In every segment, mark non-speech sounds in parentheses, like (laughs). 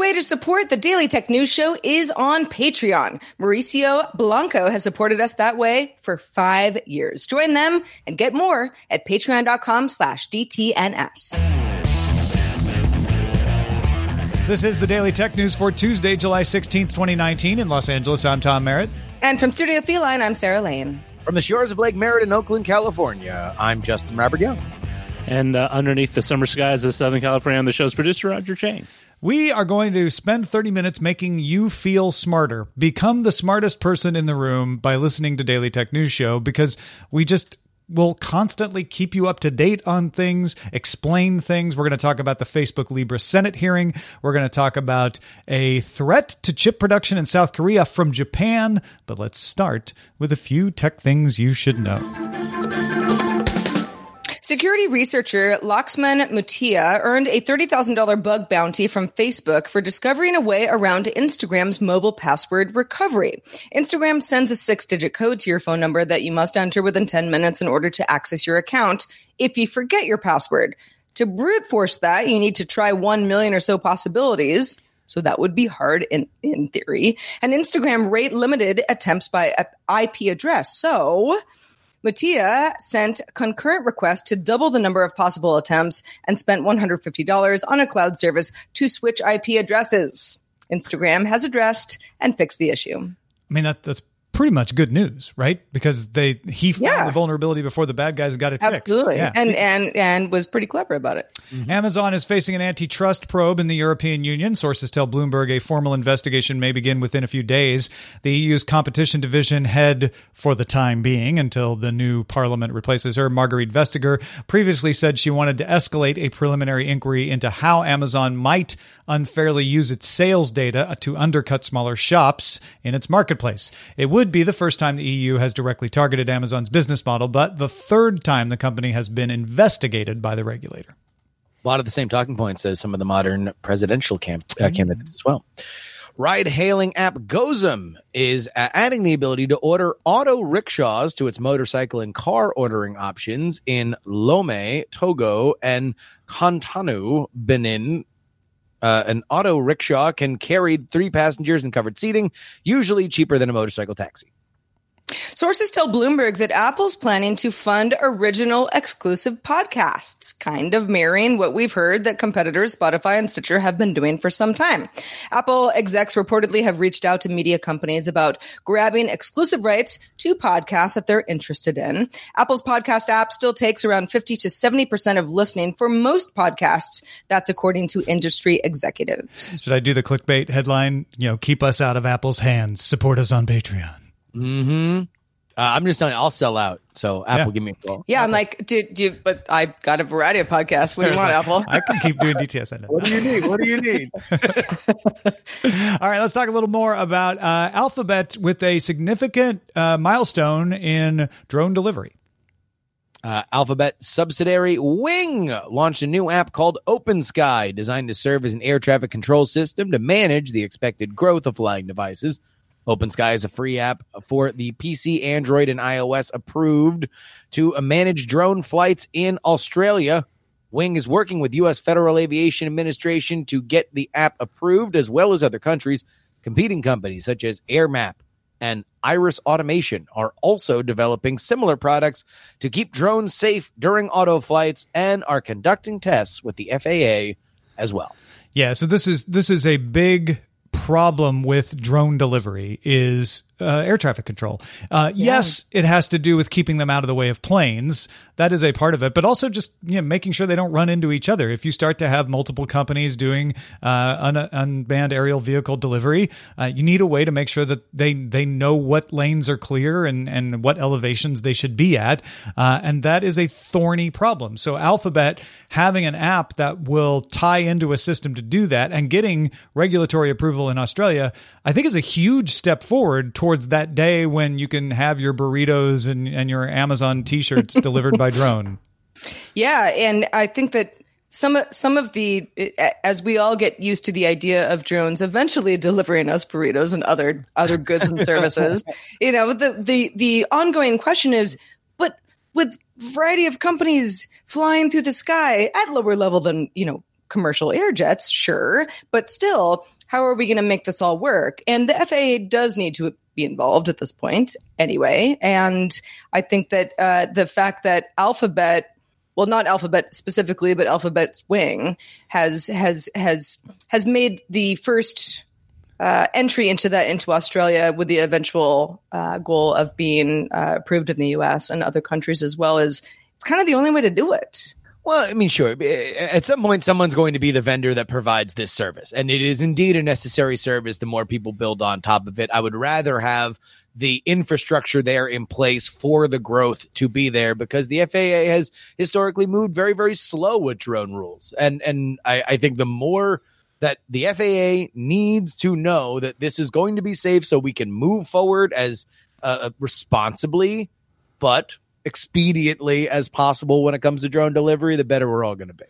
slash tap iPhone. The best way to support the Daily Tech News Show is on Patreon. Mauricio Blanco has supported us that way for five years. Join them and get more at patreon.com slash DTNS. This is the Daily Tech News for Tuesday, July 16th, 2019. In Los Angeles, I'm Tom Merritt. And from Studio Feline, I'm Sarah Lane. From the shores of Lake Merritt in Oakland, California, I'm Justin Robert Young. And uh, underneath the summer skies of Southern California, I'm the show's producer, Roger Chang. We are going to spend 30 minutes making you feel smarter. Become the smartest person in the room by listening to Daily Tech News Show because we just will constantly keep you up to date on things, explain things. We're going to talk about the Facebook Libra Senate hearing. We're going to talk about a threat to chip production in South Korea from Japan. But let's start with a few tech things you should know. Security researcher Laxman Muthiyah earned a $30,000 bug bounty from Facebook for discovering a way around Instagram's mobile password recovery. Instagram sends a six digit code to your phone number that you must enter within 10 minutes in order to access your account if you forget your password. To brute force that, you need to try 1 million or so possibilities. So that would be hard in, in theory. And Instagram rate limited attempts by IP address. So Muthiyah sent concurrent requests to double the number of possible attempts and spent $150 on a cloud service to switch IP addresses. Instagram has addressed and fixed the issue. I mean, that, that's pretty much good news, right? Because they he found Yeah. the vulnerability before the bad guys got it Absolutely. fixed. Yeah. And and and was pretty clever about it. Mm-hmm. Amazon is facing an antitrust probe in the European Union. Sources tell Bloomberg a formal investigation may begin within a few days. The EU's competition division head, for the time being, until the new parliament replaces her, Margrethe Vestager, previously said she wanted to escalate a preliminary inquiry into how Amazon might unfairly use its sales data to undercut smaller shops in its marketplace. It would be the first time the EU has directly targeted Amazon's business model, but the third time the company has been investigated by the regulator. A lot of the same talking points as some of the modern presidential camp, uh, candidates as well. Ride hailing app Gozem is uh, adding the ability to order auto rickshaws to its motorcycle and car ordering options in Lome, Togo, and Cotonou, Benin. Uh, an auto rickshaw can carry three passengers in covered seating, usually cheaper than a motorcycle taxi. Sources tell Bloomberg that Apple's planning to fund original exclusive podcasts, kind of mirroring what we've heard that competitors Spotify and Stitcher have been doing for some time. Apple execs reportedly have reached out to media companies about grabbing exclusive rights to podcasts that they're interested in. Apple's podcast app still takes around 50 to 70% of listening for most podcasts. That's according to industry executives. Should I do the clickbait headline? You know, keep us out of Apple's hands. Support us on Patreon. Mm-hmm. Uh, I'm just telling you, I'll sell out. So Apple, Yeah. give me a call. Yeah, I'm like, do, do but I got a variety of podcasts. What do you want, Apple? I can keep doing DTS. I know. What do you need? What do you need? (laughs) All right, let's talk a little more about uh, Alphabet with a significant uh, milestone in drone delivery. Uh, Alphabet subsidiary Wing launched a new app called Open Sky, designed to serve as an air traffic control system to manage the expected growth of flying devices. Open Sky is a free app for the PC, Android, and iOS approved to manage drone flights in Australia. Wing is working with U.S. Federal Aviation Administration to get the app approved, as well as other countries. Competing companies such as AirMap and Iris Automation are also developing similar products to keep drones safe during auto flights and are conducting tests with the FAA as well. Yeah, so this is this is a big problem with drone delivery is uh, air traffic control. Uh, yeah. Yes, it has to do with keeping them out of the way of planes. That is a part of it, but also just you know, making sure they don't run into each other. If you start to have multiple companies doing uh, un- unmanned aerial vehicle delivery, uh, you need a way to make sure that they they know what lanes are clear and and what elevations they should be at, uh, and that is a thorny problem. So Alphabet having an app that will tie into a system to do that and getting regulatory approval in Australia, I think is a huge step forward towards towards that day when you can have your burritos and, and your Amazon t-shirts (laughs) delivered by drone. Yeah, and I think that some some of the as we all get used to the idea of drones eventually delivering us burritos and other other goods and services, (laughs) you know, the the the ongoing question is, but with variety of companies flying through the sky at lower level than you know commercial air jets, sure, but still, how are we going to make this all work? And the FAA does need to be involved at this point anyway. And I think that uh, the fact that Alphabet, well, not Alphabet specifically, but Alphabet's wing has has has has made the first uh, entry into that into Australia with the eventual uh, goal of being uh, approved in the U.S. and other countries as well. Is it's kind of the only way to do it. Well, I mean, sure. Eh, eh, at some point, someone's going to be the vendor that provides this service. And it is indeed a necessary service the more people build on top of it. I would rather have the infrastructure there in place for the growth to be there because the FAA has historically moved very, very slow with drone rules. And and I, I think the more that the FAA needs to know that this is going to be safe so we can move forward as uh, uh responsibly, but expediently as possible when it comes to drone delivery, the better we're all going to be.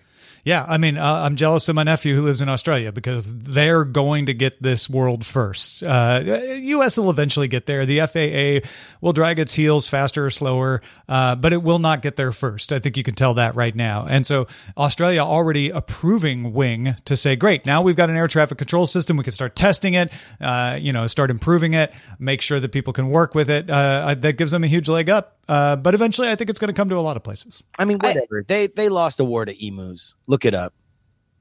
Yeah, I mean, uh, I'm jealous of my nephew who lives in Australia because they're going to get this world first. Uh, U.S. will eventually get there. The FAA will drag its heels faster or slower, uh, but it will not get there first. I think you can tell that right now. And so Australia already approving Wing to say, great, now we've got an air traffic control system. We can start testing it, uh, you know, start improving it, make sure that people can work with it. Uh, that gives them a huge leg up. Uh, but eventually, I think it's going to come to a lot of places. I mean, whatever. I, they they lost a war to emus. Look it up.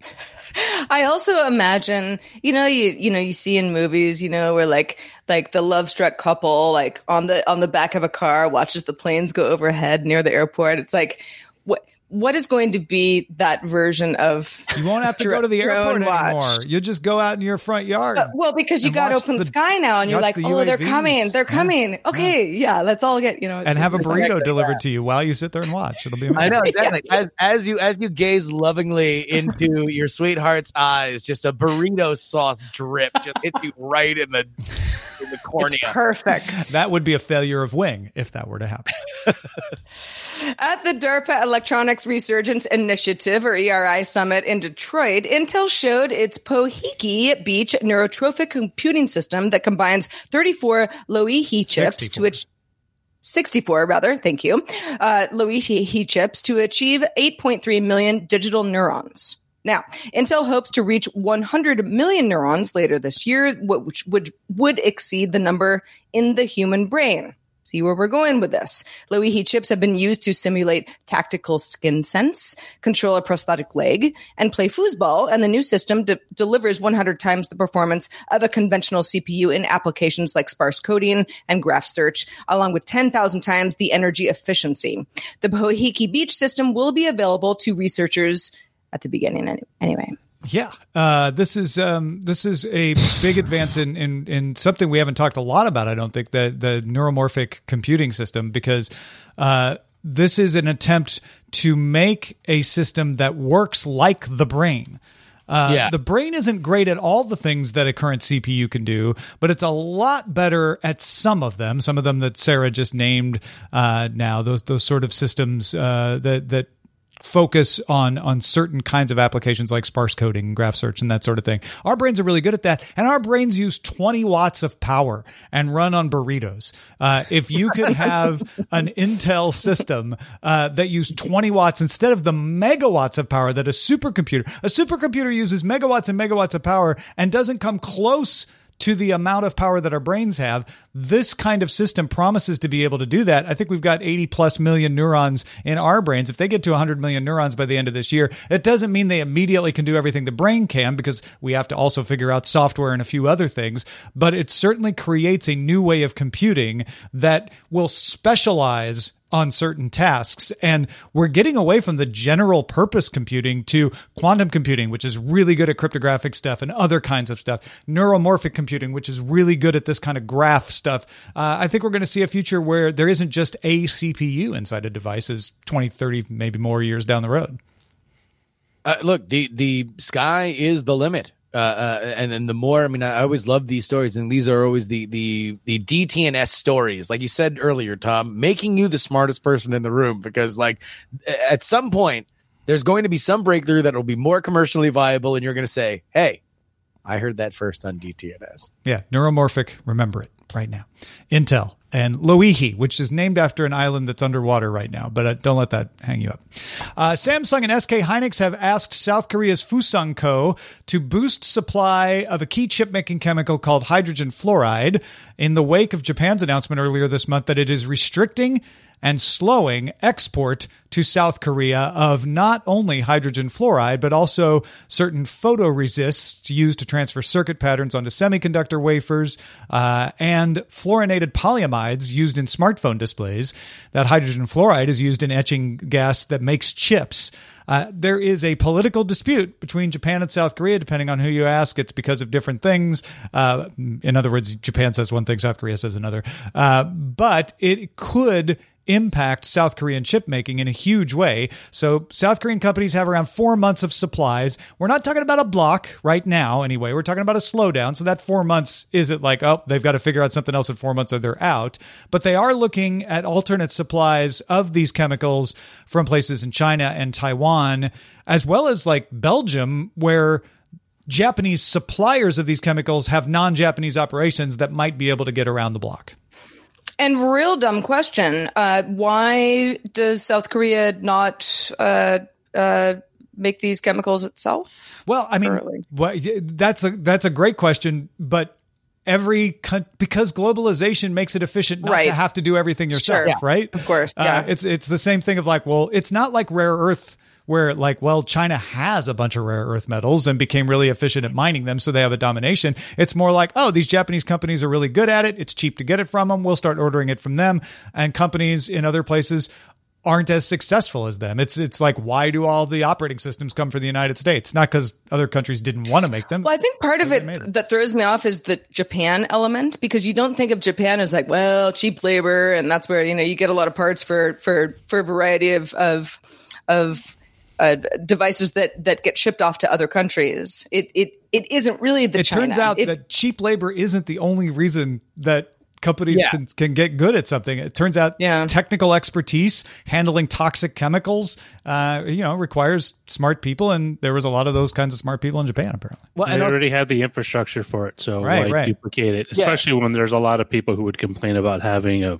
(laughs) I also imagine, you know, you you know, you see in movies, you know, where like like the love struck couple like on the on the back of a car watches the planes go overhead near the airport. It's like what what is going to be that version of you won't have to go to the airport anymore you'll just go out in your front yard uh, well because you got open the, sky now and you're like oh UAVs. they're coming they're coming yeah. okay yeah. yeah. let's all get you know and have a burrito delivered to you while you sit there and watch it'll be amazing. i know exactly yeah. as, as you as you gaze lovingly into your sweetheart's eyes just a burrito sauce drip just hits you right in the in the (laughs) cornea it's perfect that would be a failure of wing if that were to happen (laughs) at the DARPA Resurgence Initiative, or ERI Summit in Detroit, Intel showed its Pohoiki Beach neuromorphic computing system that combines 34 Loihi chips 64. to which 64 rather, thank you, uh, Loihi chips to achieve 8.3 million digital neurons. Now, Intel hopes to reach 100 million neurons later this year, which would, would exceed the number in the human brain see where we're going with this. Loihi chips have been used to simulate tactical skin sense, control a prosthetic leg, and play foosball. And the new system de- delivers 100 times the performance of a conventional CPU in applications like sparse coding and graph search, along with 10,000 times the energy efficiency. The Pohoiki Beach system will be available to researchers at the beginning anyway. Yeah, uh, this is um, this is a big advance in, in in something we haven't talked a lot about. I don't think the the neuromorphic computing system because uh, this is an attempt to make a system that works like the brain. Uh, yeah. The brain isn't great at all the things that a current CPU can do, but it's a lot better at some of them. Some of them that Sarah just named uh, now, those those sort of systems uh, that that focus on on certain kinds of applications like sparse coding and graph search and that sort of thing. Our brains are really good at that, and our brains use 20 watts of power and run on burritos. Uh, if you could have (laughs) an Intel system uh, that used 20 watts instead of the megawatts of power that a supercomputer, a supercomputer uses megawatts and megawatts of power and doesn't come close to the amount of power that our brains have. This kind of system promises to be able to do that. I think we've got 80 plus million neurons in our brains. If they get to 100 million neurons by the end of this year, it doesn't mean they immediately can do everything the brain can because we have to also figure out software and a few other things. But it certainly creates a new way of computing that will specialize on certain tasks. And we're getting away from the general purpose computing to quantum computing, which is really good at cryptographic stuff and other kinds of stuff, neuromorphic computing, which is really good at this kind of graph stuff. Uh, I think we're going to see a future where there isn't just a CPU inside a device as 20, 30, maybe more years down the road. Uh, look, the the sky is the limit. Uh, uh, and then the more, I mean, I always love these stories, and these are always the the the DTNS stories, like you said earlier, Tom, making you the smartest person in the room because, like, at some point, there's going to be some breakthrough that will be more commercially viable, and you're going to say, "Hey, I heard that first on DTNS." Yeah, neuromorphic. Remember it right now. Intel and Loihi, which is named after an island that's underwater right now, but uh, don't let that hang you up. Uh, Samsung and SK Hynix have asked South Korea's Foosung Co. to boost supply of a key chip making chemical called hydrogen fluoride in the wake of Japan's announcement earlier this month that it is restricting and slowing export to South Korea of not only hydrogen fluoride, but also certain photoresists used to transfer circuit patterns onto semiconductor wafers uh, and fluorinated polyimides used in smartphone displays. That hydrogen fluoride is used in etching gas that makes chips. Uh, there is a political dispute between Japan and South Korea, depending on who you ask. It's because of different things. Uh, in other words, Japan says one thing, South Korea says another. Uh, but it could impact South Korean chip making in a huge way. So, South Korean companies have around four months of supplies. We're not talking about a block right now, anyway. We're talking about a slowdown. So, that four months isn't like, oh, they've got to figure out something else in four months or they're out. But they are looking at alternate supplies of these chemicals from places in China and Taiwan, as well as like Belgium, where Japanese suppliers of these chemicals have non Japanese operations that might be able to get around the block. And real dumb question: uh, Why does South Korea not uh, uh, make these chemicals itself? Well, I mean, well, that's a that's a great question, but every con- because globalization makes it efficient not Right. to have to do everything yourself, Sure. Yeah. right? Of course, Uh, it's it's the same thing of like, well, it's not like rare earth where like, well, China has a bunch of rare earth metals and became really efficient at mining them, so they have a domination. It's more like, oh, these Japanese companies are really good at it. It's cheap to get it from them. We'll start ordering it from them, and companies in other places aren't as successful as them. It's it's like why do all the operating systems come from the United States? Not because other countries didn't want to make them. Well, I think part of it that throws me off is the Japan element because you don't think of Japan as like, well, cheap labor, and that's where you know you get a lot of parts for for for a variety of of of uh, devices that that get shipped off to other countries. It it it isn't really the. it turns out If- that cheap labor isn't the only reason that companies Yeah. can, can get good at something. It turns out Yeah. technical expertise handling toxic chemicals, uh, you know, requires smart people, and there was a lot of those kinds of smart people in Japan apparently. Well, they and al- already have the infrastructure for it, so Right, why right. duplicate it? Especially when there's a lot of people who would complain about having a,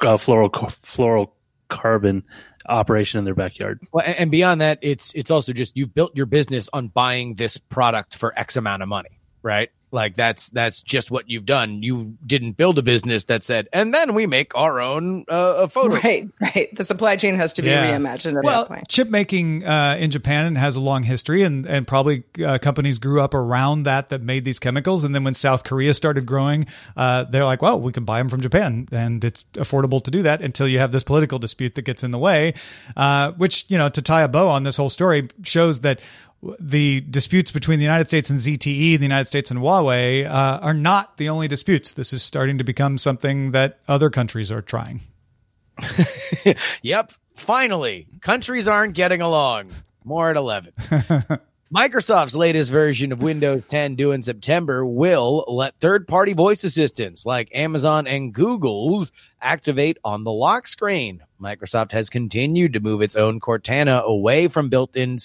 a floral fluorocarbon operation in their backyard. Well, and beyond that, it's it's also just you've built your business on buying this product for X amount of money, right? Like that's that's just what you've done. You didn't build a business that said, and then we make our own uh, a photo. right, right. The supply chain has to be Yeah. reimagined at well, that point. chip making uh, in Japan has a long history, and and probably uh, companies grew up around that that made these chemicals. And then when South Korea started growing, uh, they're like, well, we can buy them from Japan, and it's affordable to do that until you have this political dispute that gets in the way. Uh, which you know, to tie a bow on this whole story, shows that the disputes between the United States and ZTE, the United States and Huawei, uh, are not the only disputes. This is starting to become something that other countries are trying. (laughs) Yep. Finally, countries aren't getting along. More at eleven. (laughs) Microsoft's latest version of Windows 10 due in September will let third party voice assistants like Amazon and Google's activate on the lock screen. Microsoft has continued to move its own Cortana away from built-in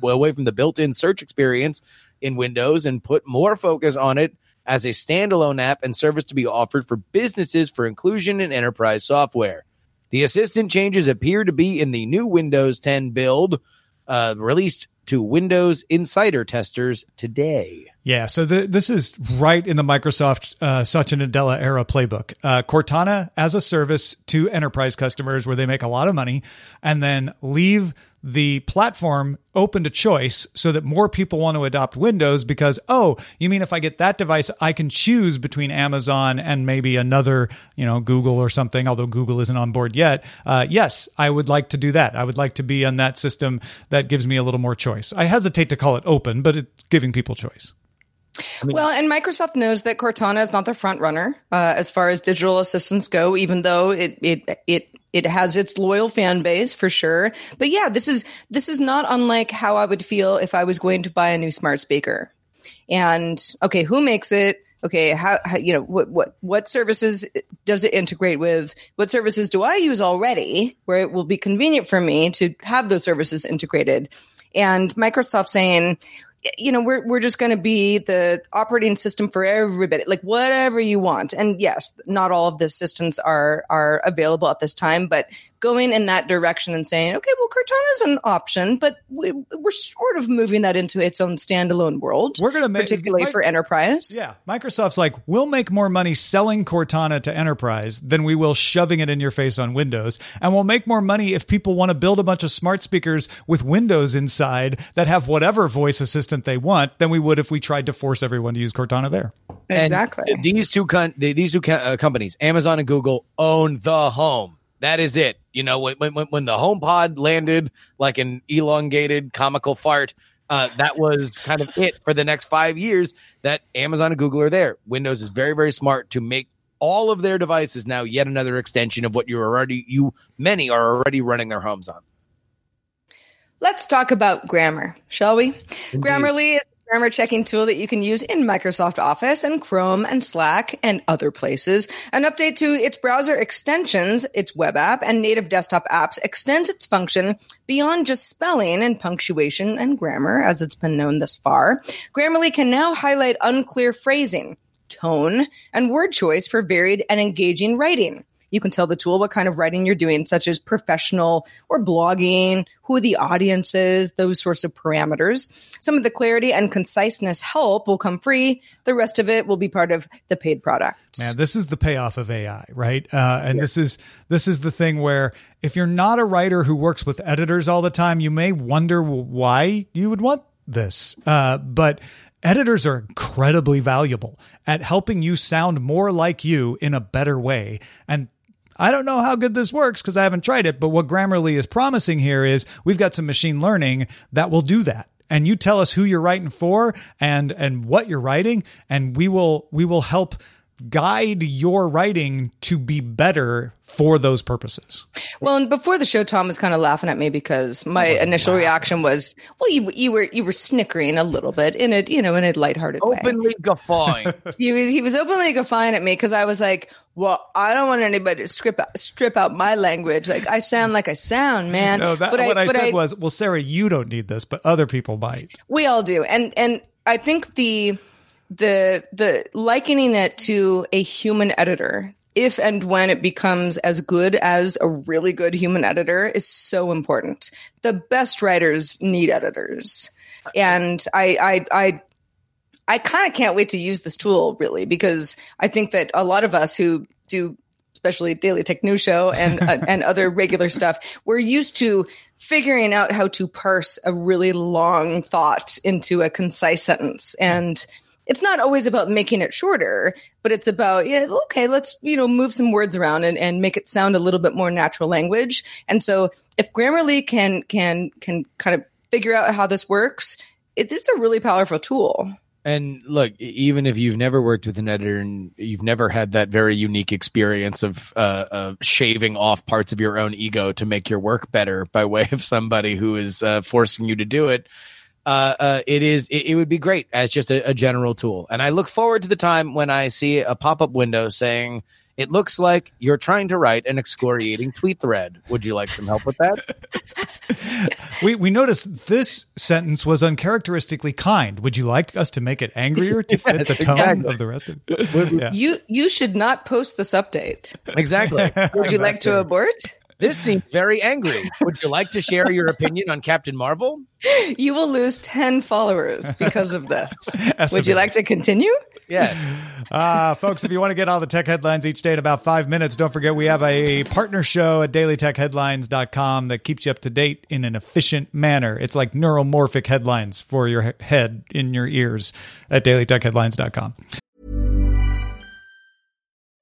away from the built-in search experience in Windows and put more focus on it as a standalone app and service to be offered for businesses for inclusion in enterprise software. The assistant changes appear to be in the new Windows 10 build uh, released to Windows Insider testers today. Yeah, so the, this is right in the Microsoft uh, Satya Nadella era playbook. Uh, Cortana as a service to enterprise customers where they make a lot of money, and then leave the platform open to choice so that more people want to adopt Windows because, oh, you mean if I get that device, I can choose between Amazon and maybe another, you know, Google or something, although Google isn't on board yet. Uh, yes, I would like to do that. I would like to be on that system that gives me a little more choice. I hesitate to call it open, but it's giving people choice. I mean, well, and Microsoft knows that Cortana is not the front runner uh, as far as digital assistants go, even though it it it it has its loyal fan base for sure. But yeah, this is this is not unlike how I would feel if I was going to buy a new smart speaker. And okay, who makes it? Okay, how, how you know what what what services does it integrate with? What services do I use already where it will be convenient for me to have those services integrated? And Microsoft saying, you know, we're we're just going to be the operating system for everybody, like whatever you want. And yes, not all of the systems are are available at this time, but going in that direction and saying, okay, well, Cortana is an option, but we, are sort of moving that into its own standalone world. We're going to make particularly for enterprise. Yeah, Microsoft's like, we'll make more money selling Cortana to enterprise than we will shoving it in your face on Windows, and we'll make more money if people want to build a bunch of smart speakers with Windows inside that have whatever voice assistant they want than we would if we tried to force everyone to use Cortana there. Exactly. And these two con- these two co- uh, companies, Amazon and Google, own the home. That is it. You know, when when when the HomePod landed like an elongated comical fart, uh, that was kind of it for the next five years. That Amazon and Google are there. Windows is very very smart to make all of their devices now yet another extension of what you are already you many are already running their homes on. Let's talk about grammar, shall we? Indeed. Grammarly is grammar checking tool that you can use in Microsoft Office and Chrome and Slack and other places. An update to its browser extensions, its web app, and native desktop apps extends its function beyond just spelling and punctuation and grammar, as it's been known thus far. Grammarly can now highlight unclear phrasing, tone, and word choice for varied and engaging writing. You can tell the tool what kind of writing you're doing, such as professional or blogging, who the audience is, those sorts of parameters. Some of the clarity and conciseness help will come free. The rest of it will be part of the paid product. Man, this is the payoff of AI, right? Uh, and yeah. this is this is the thing where if you're not a writer who works with editors all the time, you may wonder why you would want this. Uh, but Editors are incredibly valuable at helping you sound more like you in a better way. And I don't know how good this works because I haven't tried it, but what Grammarly is promising here is we've got some machine learning that will do that. And you tell us who you're writing for and and what you're writing, and we will we will help guide your writing to be better for those purposes. Well, and before the show, Tom was kind of laughing at me because my initial laughing. reaction was, "Well, you you were you were snickering a little bit in a you know in a lighthearted openly way. guffawing." (laughs) he was he was openly guffawing at me because I was like, "Well, I don't want anybody to strip out, strip out my language. Like I sound like I sound, man." No, that, what I, I said I, was, "Well, Sarah, you don't need this, but other people might." We all do, and and I think the the the likening it to a human editor if and when it becomes as good as a really good human editor is so important. The best writers need editors. And I I I I kind of can't wait to use this tool really because I think that a lot of us who do especially Daily Tech News Show and (laughs) uh, and other regular stuff, we're used to figuring out how to parse a really long thought into a concise sentence and it's not always about making it shorter, but it's about, yeah, okay, let's, you know, move some words around and, and make it sound a little bit more natural language. And so if Grammarly can, can, can kind of figure out how this works, it, it's a really powerful tool. And look, even if you've never worked with an editor and you've never had that very unique experience of uh, uh, shaving off parts of your own ego to make your work better by way of somebody who is uh, forcing you to do it, uh, uh, it is it, it would be great as just a, a general tool. And I look forward to the time when I see a pop up window saying. It looks like you're trying to write an excoriating tweet thread. Would you like some help with that? (laughs) We we noticed this sentence was uncharacteristically kind. Would you like us to make it angrier to (laughs) fit the tone exactly. of the rest of it? Yeah. You you should not post this update. exactly. (laughs) Would you like to abort? This seems very angry. Would you like to share your opinion on Captain Marvel? You will lose 10 followers because of this. (laughs) Would you like to continue? Yes. Uh, folks, if you want to get all the tech headlines each day in about five minutes, don't forget we have a partner show at dailytechheadlines.com that keeps you up to date in an efficient manner. It's like neuromorphic headlines for your head in your ears at dailytechheadlines.com.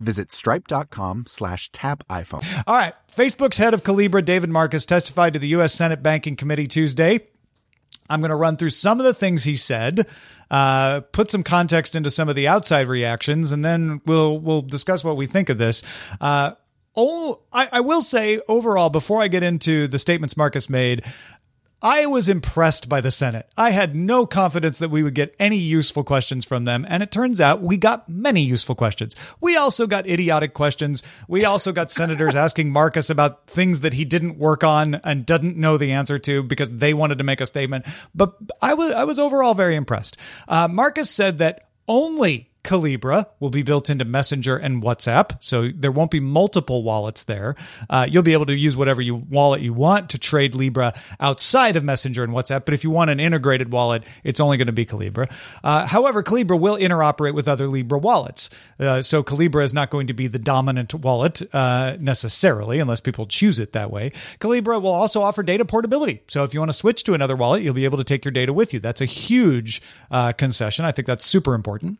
visit stripe.com slash tap iPhone. All right. Facebook's head of Calibra, David Marcus, testified to the U.S. Senate Banking Committee Tuesday. I'm going to run through some of the things he said, uh, put some context into some of the outside reactions, and then we'll we'll discuss what we think of this. Uh, oh, I, I will say overall, before I get into the statements Marcus made, I was impressed by the Senate. I had no confidence that we would get any useful questions from them, and it turns out we got many useful questions. We also got idiotic questions. We also got senators (laughs) asking Marcus about things that he didn't work on and didn't know the answer to because they wanted to make a statement. But I was I was overall very impressed. Uh, Marcus said that only Calibra will be built into Messenger and WhatsApp, so there won't be multiple wallets there. Uh, you'll be able to use whatever you wallet you want to trade Libra outside of Messenger and WhatsApp. But if you want an integrated wallet, it's only going to be Calibra. Uh, however, Calibra will interoperate with other Libra wallets, uh, so Calibra is not going to be the dominant wallet uh, necessarily, unless people choose it that way. Calibra will also offer data portability, so if you want to switch to another wallet, you'll be able to take your data with you. That's a huge uh, concession. I think that's super important.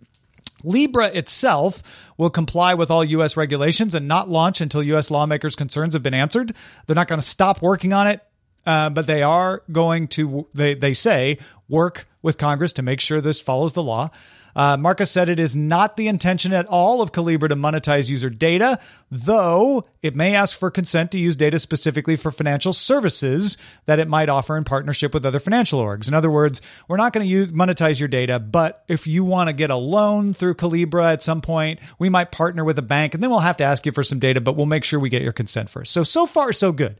Libra itself will comply with all U.S. regulations and not launch until U.S. lawmakers' concerns have been answered. They're not going to stop working on it, uh, but they are going to, they, they say, work with Congress to make sure this follows the law. Uh, Marcus said it is not the intention at all of Calibra to monetize user data, though it may ask for consent to use data specifically for financial services that it might offer in partnership with other financial orgs. In other words, we're not going to monetize your data, but if you want to get a loan through Calibra at some point, we might partner with a bank, and then we'll have to ask you for some data, but we'll make sure we get your consent first. So so far so good.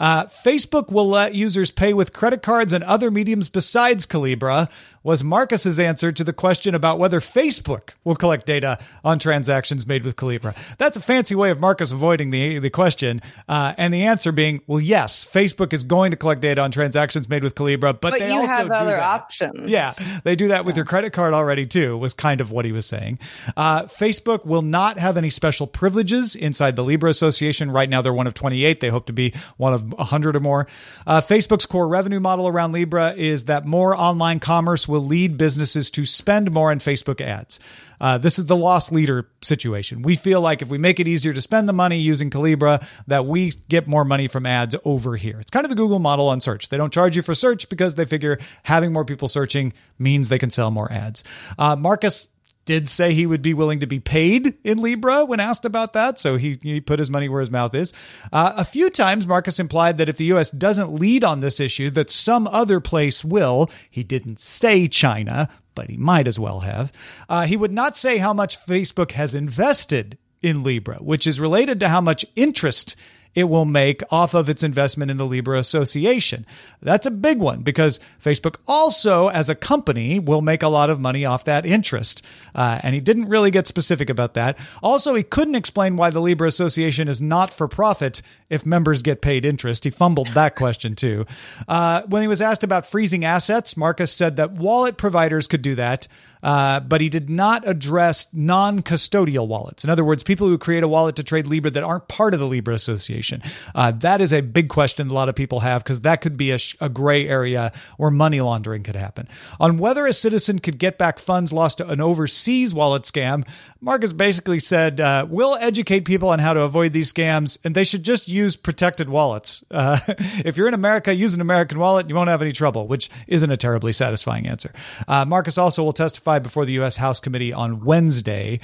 Uh, Facebook will let users pay with credit cards and other mediums besides Calibra, was Marcus's answer to the question about whether Facebook will collect data on transactions made with Calibra. That's a fancy way of Marcus avoiding the, the question. Uh, and the answer being, well, yes, Facebook is going to collect data on transactions made with Calibra, but, But they you also have other that. options. Yeah, they do that with your credit card already too. Was kind of what he was saying. Uh, Facebook will not have any special privileges inside the Libra Association. Right now, they're one of 28. They hope to be one of 100 or more. Uh, Facebook's core revenue model around Libra is that more online commerce will lead businesses to spend more on Facebook ads. Uh, this is the loss leader situation. We feel like if we make it easier to spend the money using Calibra, that we get more money from ads over here. It's kind of the Google model on search. They don't charge you for search because they figure having more people searching means they can sell more ads. Uh, Marcus did say he would be willing to be paid in Libra when asked about that. So he, he put his money where his mouth is. Uh, a few times, Marcus implied that if the U.S. doesn't lead on this issue, that some other place will. He didn't say China, but he might as well have. Uh, he would not say how much Facebook has invested in Libra, which is related to how much interest it will make off of its investment in the Libra Association. That's a big one because Facebook also, as a company, will make a lot of money off that interest. Uh, and he didn't really get specific about that. Also, he couldn't explain why the Libra Association is not for profit if members get paid interest. He fumbled that question too. Uh, when he was asked about freezing assets, Marcus said that wallet providers could do that. Uh, but he did not address non custodial wallets. In other words, people who create a wallet to trade Libra that aren't part of the Libra Association. Uh, that is a big question a lot of people have because that could be a, sh- a gray area where money laundering could happen. On whether a citizen could get back funds lost to an overseas wallet scam, Marcus basically said, uh, We'll educate people on how to avoid these scams, and they should just use protected wallets. Uh, (laughs) if you're in America, use an American wallet, you won't have any trouble, which isn't a terribly satisfying answer. Uh, Marcus also will testify before the U.S. House Committee on Wednesday.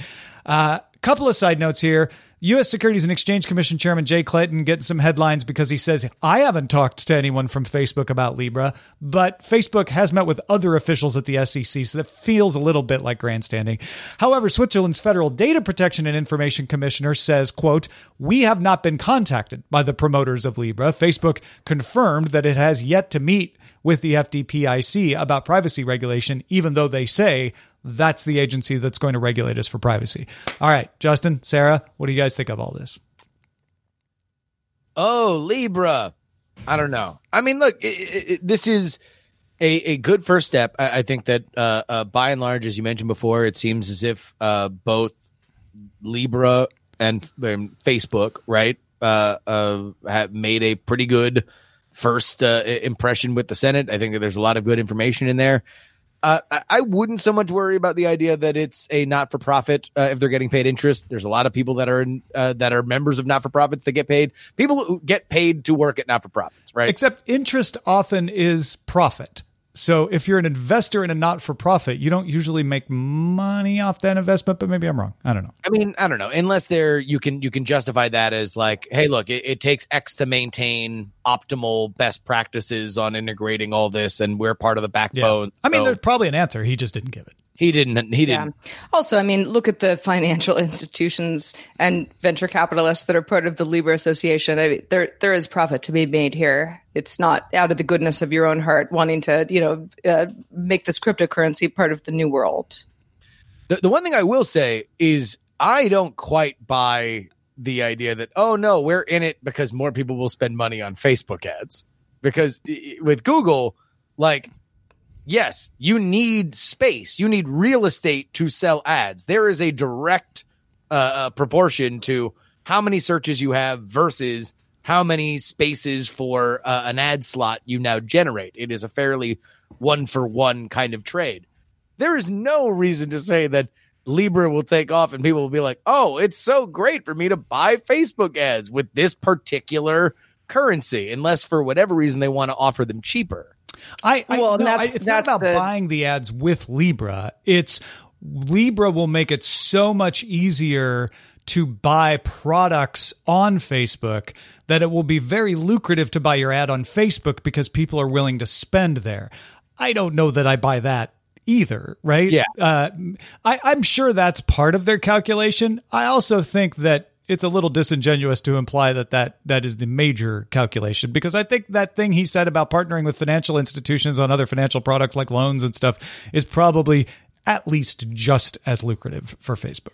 Uh, couple of side notes here. U.S. Securities and Exchange Commission Chairman Jay Clayton getting some headlines because he says, I haven't talked to anyone from Facebook about Libra, but Facebook has met with other officials at the SEC, so that feels a little bit like grandstanding. However, Switzerland's Federal Data Protection and Information Commissioner says, quote, we have not been contacted by the promoters of Libra. Facebook confirmed that it has yet to meet with the FDPIC about privacy regulation, even though they say that's the agency that's going to regulate us for privacy. All right, Justin, Sarah, what do you guys think of all this? Oh, Libra. I don't know. I mean, look, it, it, this is a, a good first step. I, I think that uh, uh, by and large, as you mentioned before, it seems as if uh, both Libra and um, Facebook, right, uh, uh, have made a pretty good first uh, impression with the Senate. I think that there's a lot of good information in there. Uh, I- wouldn't so much worry about the idea that it's a not-for-profit uh, if they're getting paid interest. There's a lot of people that are in, uh, that are members of not-for-profits that get paid. People who get paid to work at not-for-profits, right? Except interest often is profit. So if you're an investor in a not for profit, you don't usually make money off that investment, but maybe I'm wrong. I don't know. I mean, I don't know. Unless they're you can you can justify that as like, hey, look, it, it takes X to maintain optimal best practices on integrating all this, and we're part of the backbone. I mean, So there's probably an answer. He just didn't give it. He didn't. He didn't. Also, I mean, look at the financial (laughs) institutions and venture capitalists that are part of the Libra Association. I mean, there there is profit to be made here. It's not out of the goodness of your own heart wanting to, you know, uh, make this cryptocurrency part of the new world. The, the one thing I will say is I don't quite buy the idea that oh no, we're in it because more people will spend money on Facebook ads. Because with Google, like yes, you need space, you need real estate to sell ads. There is a direct uh, uh, proportion to how many searches you have versus how many spaces for uh, an ad slot you now generate. It is a fairly one for one kind of trade there is no reason to say that Libra will take off and people will be like, oh, it's so great for me to buy Facebook ads with this particular currency, unless for whatever reason they want to offer them cheaper. I, I Well, no, that's- I- it's that's not about the- buying the ads with Libra. It's Libra will make it so much easier to buy products on Facebook that it will be very lucrative to buy your ad on Facebook because people are willing to spend there. I don't know that I buy that either, right? Yeah. Uh, I, I'm sure that's part of their calculation. I also think that it's a little disingenuous to imply that, that that is the major calculation because I think that thing he said about partnering with financial institutions on other financial products like loans and stuff is probably at least just as lucrative for Facebook.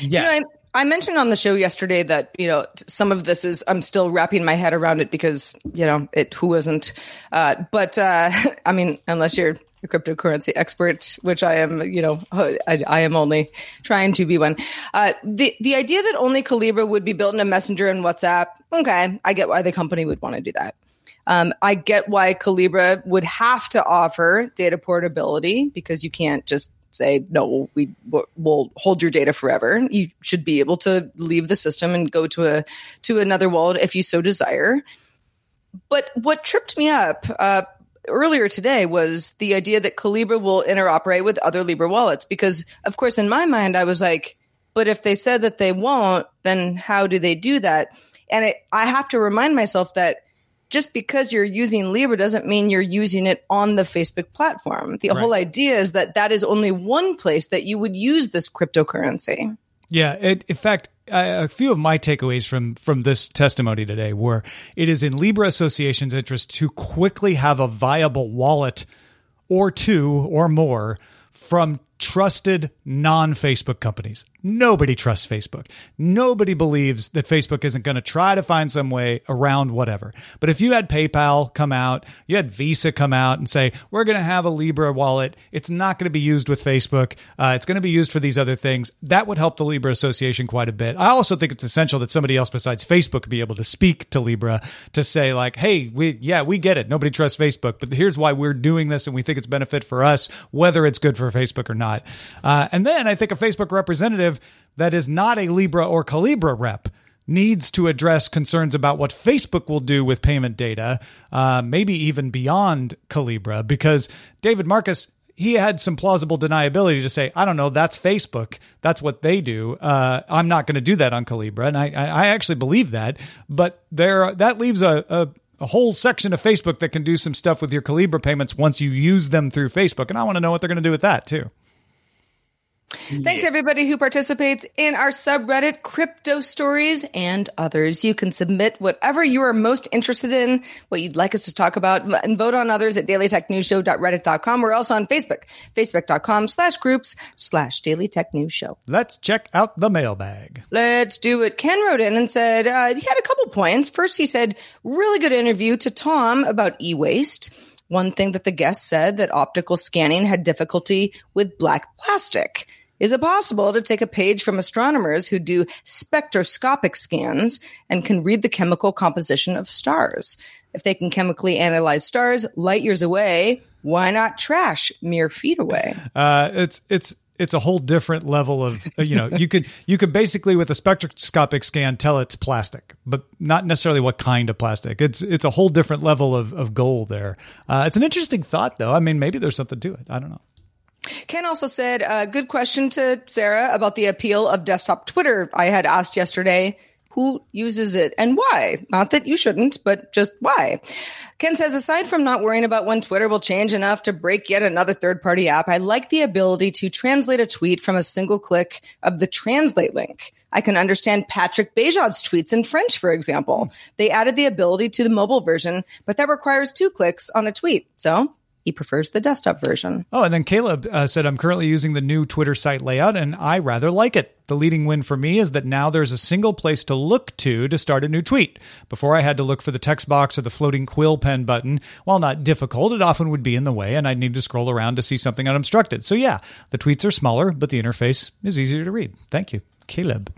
Yeah. You know, I, mentioned on the show yesterday that you know some of this is I'm still wrapping my head around it because you know it who isn't, uh, but uh, (laughs) I mean unless you're a cryptocurrency expert, which I am, you know, I, I am only trying to be one. Uh, the the idea that only Calibra would be built in a Messenger and WhatsApp, okay, I get why the company would want to do that. Um, I get why Calibra would have to offer data portability because you can't just say no we will hold your data forever. You should be able to leave the system and go to a to another wallet if you so desire. But what tripped me up uh, earlier today was the idea that Calibra will interoperate with other Libra wallets because of course in my mind I was like but if they said that they won't then how do they do that? And it, I have to remind myself that just because you're using Libra doesn't mean you're using it on the Facebook platform. The right. whole idea is that that is only one place that you would use this cryptocurrency. Yeah, it, in fact, a few of my takeaways from from this testimony today were it is in Libra Association's interest to quickly have a viable wallet or two or more from trusted non Facebook companies. Nobody trusts Facebook. Nobody believes that Facebook isn't going to try to find some way around whatever. But if you had PayPal come out, you had Visa come out and say, we're going to have a Libra wallet, it's not going to be used with Facebook, uh, it's going to be used for these other things, that would help the Libra Association quite a bit. I also think it's essential that somebody else besides Facebook be able to speak to Libra to say, like, hey, we, yeah, we get it. Nobody trusts Facebook, but here's why we're doing this and we think it's benefit for us, whether it's good for Facebook or not. Uh, and then I think a Facebook representative that is not a Libra or Calibra rep needs to address concerns about what Facebook will do with payment data, uh, maybe even beyond Calibra, because David Marcus. He had some plausible deniability to say, I don't know, that's Facebook. That's what they do. Uh, I'm not going to do that on Calibra. And I, I actually believe that. But there, that leaves a, a a whole section of Facebook that can do some stuff with your Calibra payments once you use them through Facebook. And I want to know what they're going to do with that too. Thanks everybody who participates in our subreddit, crypto stories and others. You can submit whatever you are most interested in, what you'd like us to talk about and vote on others at dailytechnewsshow.reddit.com. We're also on Facebook, facebook.com slash groups slash daily tech news show. Let's check out the mailbag. Let's do it. Ken wrote in and said, uh, he had a couple points. First, he said, really good interview to Tom about e-waste. One thing that the guest said that optical scanning had difficulty with black plastic. Is it possible to take a page from astronomers who do spectroscopic scans and can read the chemical composition of stars? If they can chemically analyze stars light years away, why not trash mere feet away? Uh, it's it's it's a whole different level of uh, you know you could you could basically with a spectroscopic scan tell it's plastic but not necessarily what kind of plastic. It's it's a whole different level of, of goal there. Uh, it's an interesting thought though. I mean maybe there's something to it. I don't know Ken also said, uh, good question to Sarah about the appeal of desktop Twitter. I had asked yesterday who uses it and why. Not that you shouldn't, but just why. Ken says, aside from not worrying about when Twitter will change enough to break yet another third party app, I like the ability to translate a tweet from a single click of the translate link. I can understand Patrick Beja's tweets in French, for example. They added the ability to the mobile version, but that requires two clicks on a tweet. So he prefers the desktop version. Oh, and then Caleb uh, said, I'm currently using the new Twitter site layout and I rather like it. The leading win for me is that now there's a single place to look to to start a new tweet. Before I had to look for the text box or the floating quill pen button. While not difficult, it often would be in the way and I'd need to scroll around to see something unobstructed. So yeah, the tweets are smaller, but the interface is easier to read. Thank you. Caleb.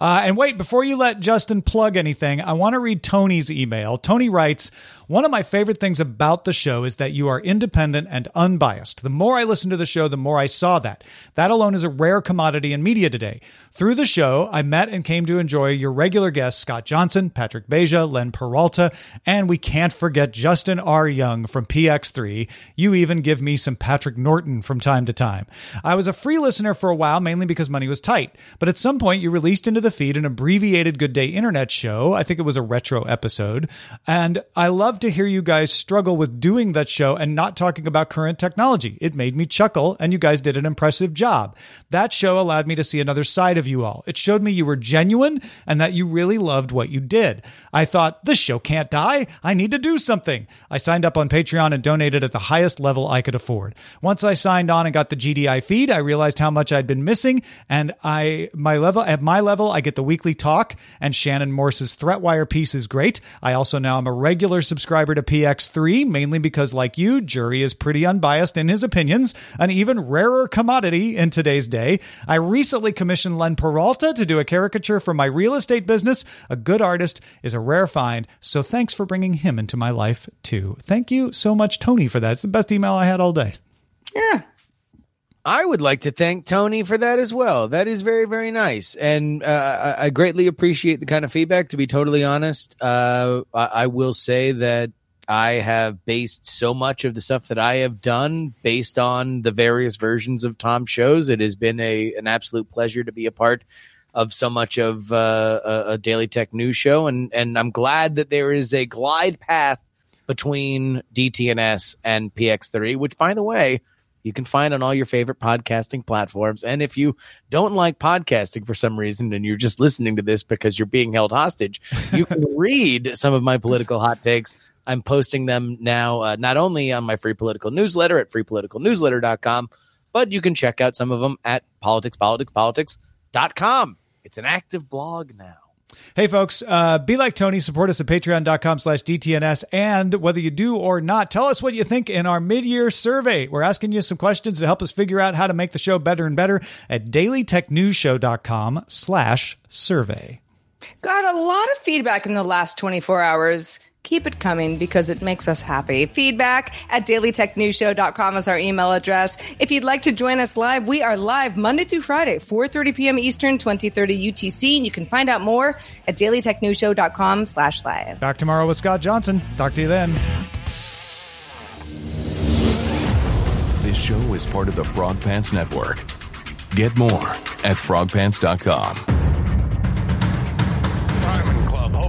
Uh, and wait, before you let Justin plug anything, I want to read Tony's email. Tony writes, one of my favorite things about the show is that you are independent and unbiased. The more I listened to the show, the more I saw that. That alone is a rare commodity in media today. Through the show, I met and came to enjoy your regular guests, Scott Johnson, Patrick Beja, Len Peralta, and we can't forget Justin R. Young from PX3. You even give me some Patrick Norton from time to time. I was a free listener for a while, mainly because money was tight. But at some some point, you released into the feed an abbreviated Good Day Internet show. I think it was a retro episode. And I love to hear you guys struggle with doing that show and not talking about current technology. It made me chuckle, and you guys did an impressive job. That show allowed me to see another side of you all. It showed me you were genuine and that you really loved what you did. I thought, this show can't die. I need to do something. I signed up on Patreon and donated at the highest level I could afford. Once I signed on and got the GDI feed, I realized how much I'd been missing, and I my level at my level, I get the weekly talk, and Shannon Morse's Threatwire piece is great. I also now am a regular subscriber to PX3, mainly because, like you, Jury is pretty unbiased in his opinions, an even rarer commodity in today's day. I recently commissioned Len Peralta to do a caricature for my real estate business. A good artist is a rare find, so thanks for bringing him into my life too. Thank you so much, Tony, for that. It's the best email I had all day. Yeah. I would like to thank Tony for that as well. That is very, very nice. And uh, I, greatly appreciate the kind of feedback. To be totally honest, uh, I, I will say that I have based so much of the stuff that I have done based on the various versions of Tom shows. It has been a an absolute pleasure to be a part of so much of uh, a, a daily tech news show, and and I'm glad that there is a glide path between DTNS and PX3, which, by the way, you can find on all your favorite podcasting platforms. And if you don't like podcasting for some reason and you're just listening to this because you're being held hostage, you (laughs) can read some of my political hot takes. I'm posting them now, uh, not only on my free political newsletter at freepoliticalnewsletter.com, but you can check out some of them at politicspoliticspolitics.com. It's an active blog now. Hey, folks, uh, be like Tony. Support us at patreon.com slash DTNS. And whether you do or not, tell us what you think in our mid-year survey. We're asking you some questions to help us figure out how to make the show better and better at dailytechnewsshow.com slash survey. Got a lot of feedback in the last 24 hours. Keep it coming because it makes us happy. Feedback at dailytechnewsshow.com is our email address. If you'd like to join us live, we are live Monday through Friday, 4.30 p.m. Eastern, 2030 UTC. And you can find out more at dailytechnewsshow.com slash live. Back tomorrow with Scott Johnson. Talk to you then. This show is part of the Frog Pants Network. Get more at frogpants.com.